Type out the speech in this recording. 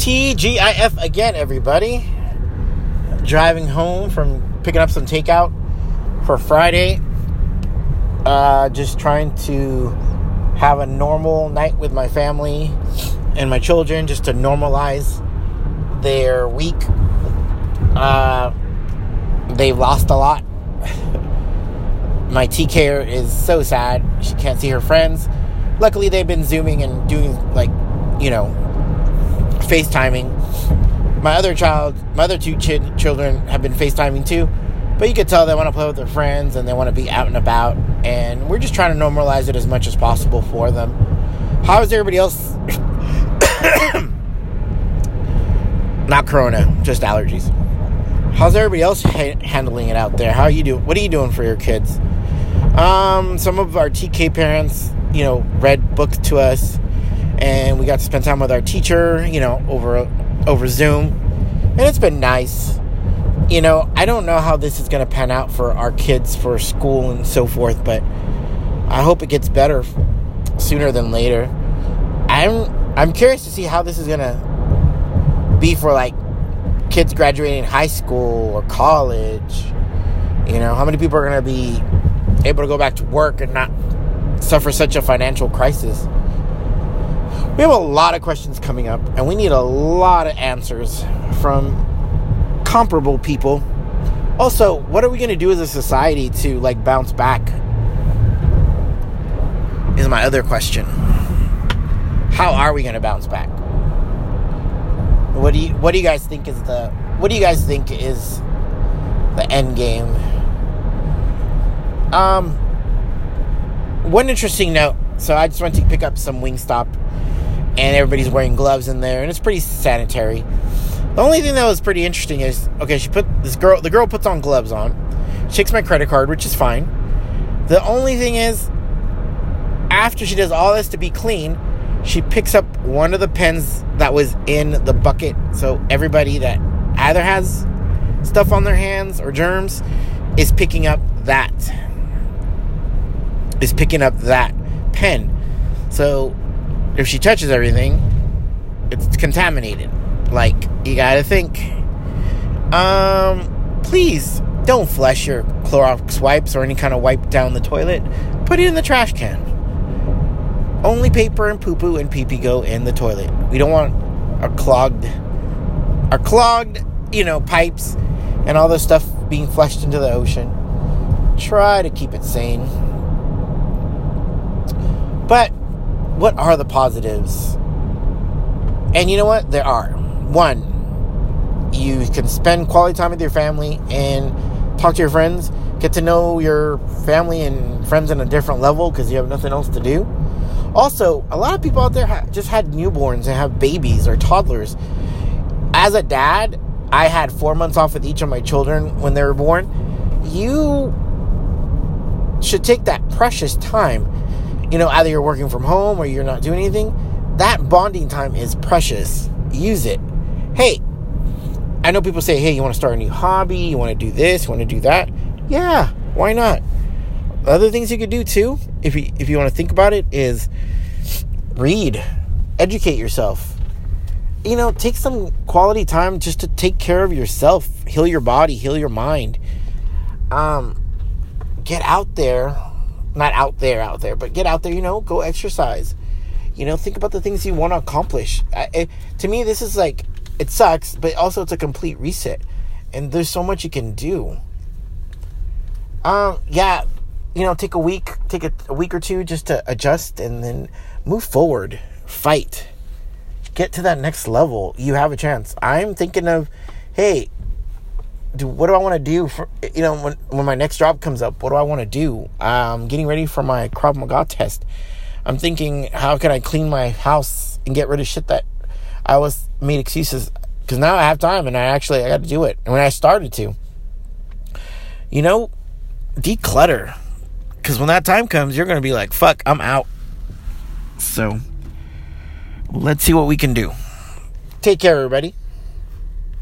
TGIF again, everybody. Driving home from picking up some takeout for Friday. Uh, just trying to have a normal night with my family and my children, just to normalize their week. Uh, they've lost a lot. my TK is so sad. She can't see her friends. Luckily, they've been zooming and doing like, you know, FaceTiming. My other child, my other two ch- children have been FaceTiming too. But you could tell they want to play with their friends and they want to be out and about. And we're just trying to normalize it as much as possible for them. How is everybody else? Not corona, just allergies. How's everybody else ha- handling it out there? How are you doing? What are you doing for your kids? Um, some of our TK parents, you know, read books to us, and we got to spend time with our teacher, you know, over over Zoom, and it's been nice. You know, I don't know how this is going to pan out for our kids for school and so forth, but I hope it gets better sooner than later. I'm I'm curious to see how this is going to be for like kids graduating high school or college. You know, how many people are going to be able to go back to work and not suffer such a financial crisis? We have a lot of questions coming up, and we need a lot of answers from comparable people. Also, what are we going to do as a society to like bounce back? Is my other question. How are we going to bounce back? What do you What do you guys think is the What do you guys think is the end game? Um, one interesting note. So I just went to pick up some Wingstop, and everybody's wearing gloves in there, and it's pretty sanitary. The only thing that was pretty interesting is okay. She put this girl. The girl puts on gloves on. She takes my credit card, which is fine. The only thing is, after she does all this to be clean, she picks up one of the pens that was in the bucket. So everybody that either has stuff on their hands or germs is picking up that. Is picking up that pen. So if she touches everything, it's contaminated. Like you gotta think. Um, please don't flush your Clorox wipes or any kind of wipe down the toilet. Put it in the trash can. Only paper and poo poo and pee pee go in the toilet. We don't want our clogged, our clogged, you know, pipes and all this stuff being flushed into the ocean. Try to keep it sane. But what are the positives? And you know what? There are. One, you can spend quality time with your family and talk to your friends, get to know your family and friends on a different level because you have nothing else to do. Also, a lot of people out there ha- just had newborns and have babies or toddlers. As a dad, I had four months off with each of my children when they were born. You should take that precious time. You know, either you're working from home or you're not doing anything. That bonding time is precious. Use it. Hey, I know people say, hey, you want to start a new hobby? You want to do this? You want to do that? Yeah, why not? Other things you could do too, if you if you want to think about it, is read, educate yourself. You know, take some quality time just to take care of yourself, heal your body, heal your mind. Um, get out there, not out there, out there, but get out there. You know, go exercise. You know, think about the things you want to accomplish. I, it, to me, this is like it sucks, but also it's a complete reset, and there's so much you can do. Um, yeah, you know, take a week, take a, a week or two just to adjust and then move forward, fight, get to that next level. You have a chance. I'm thinking of, hey, do what do I want to do for you know when when my next job comes up? What do I want to do? I'm getting ready for my Krav Maga test. I'm thinking, how can I clean my house and get rid of shit that I was made excuses because now I have time and I actually I got to do it. And when I started to, you know, declutter because when that time comes, you're to be like, fuck, I'm out. So let's see what we can do. Take care, everybody.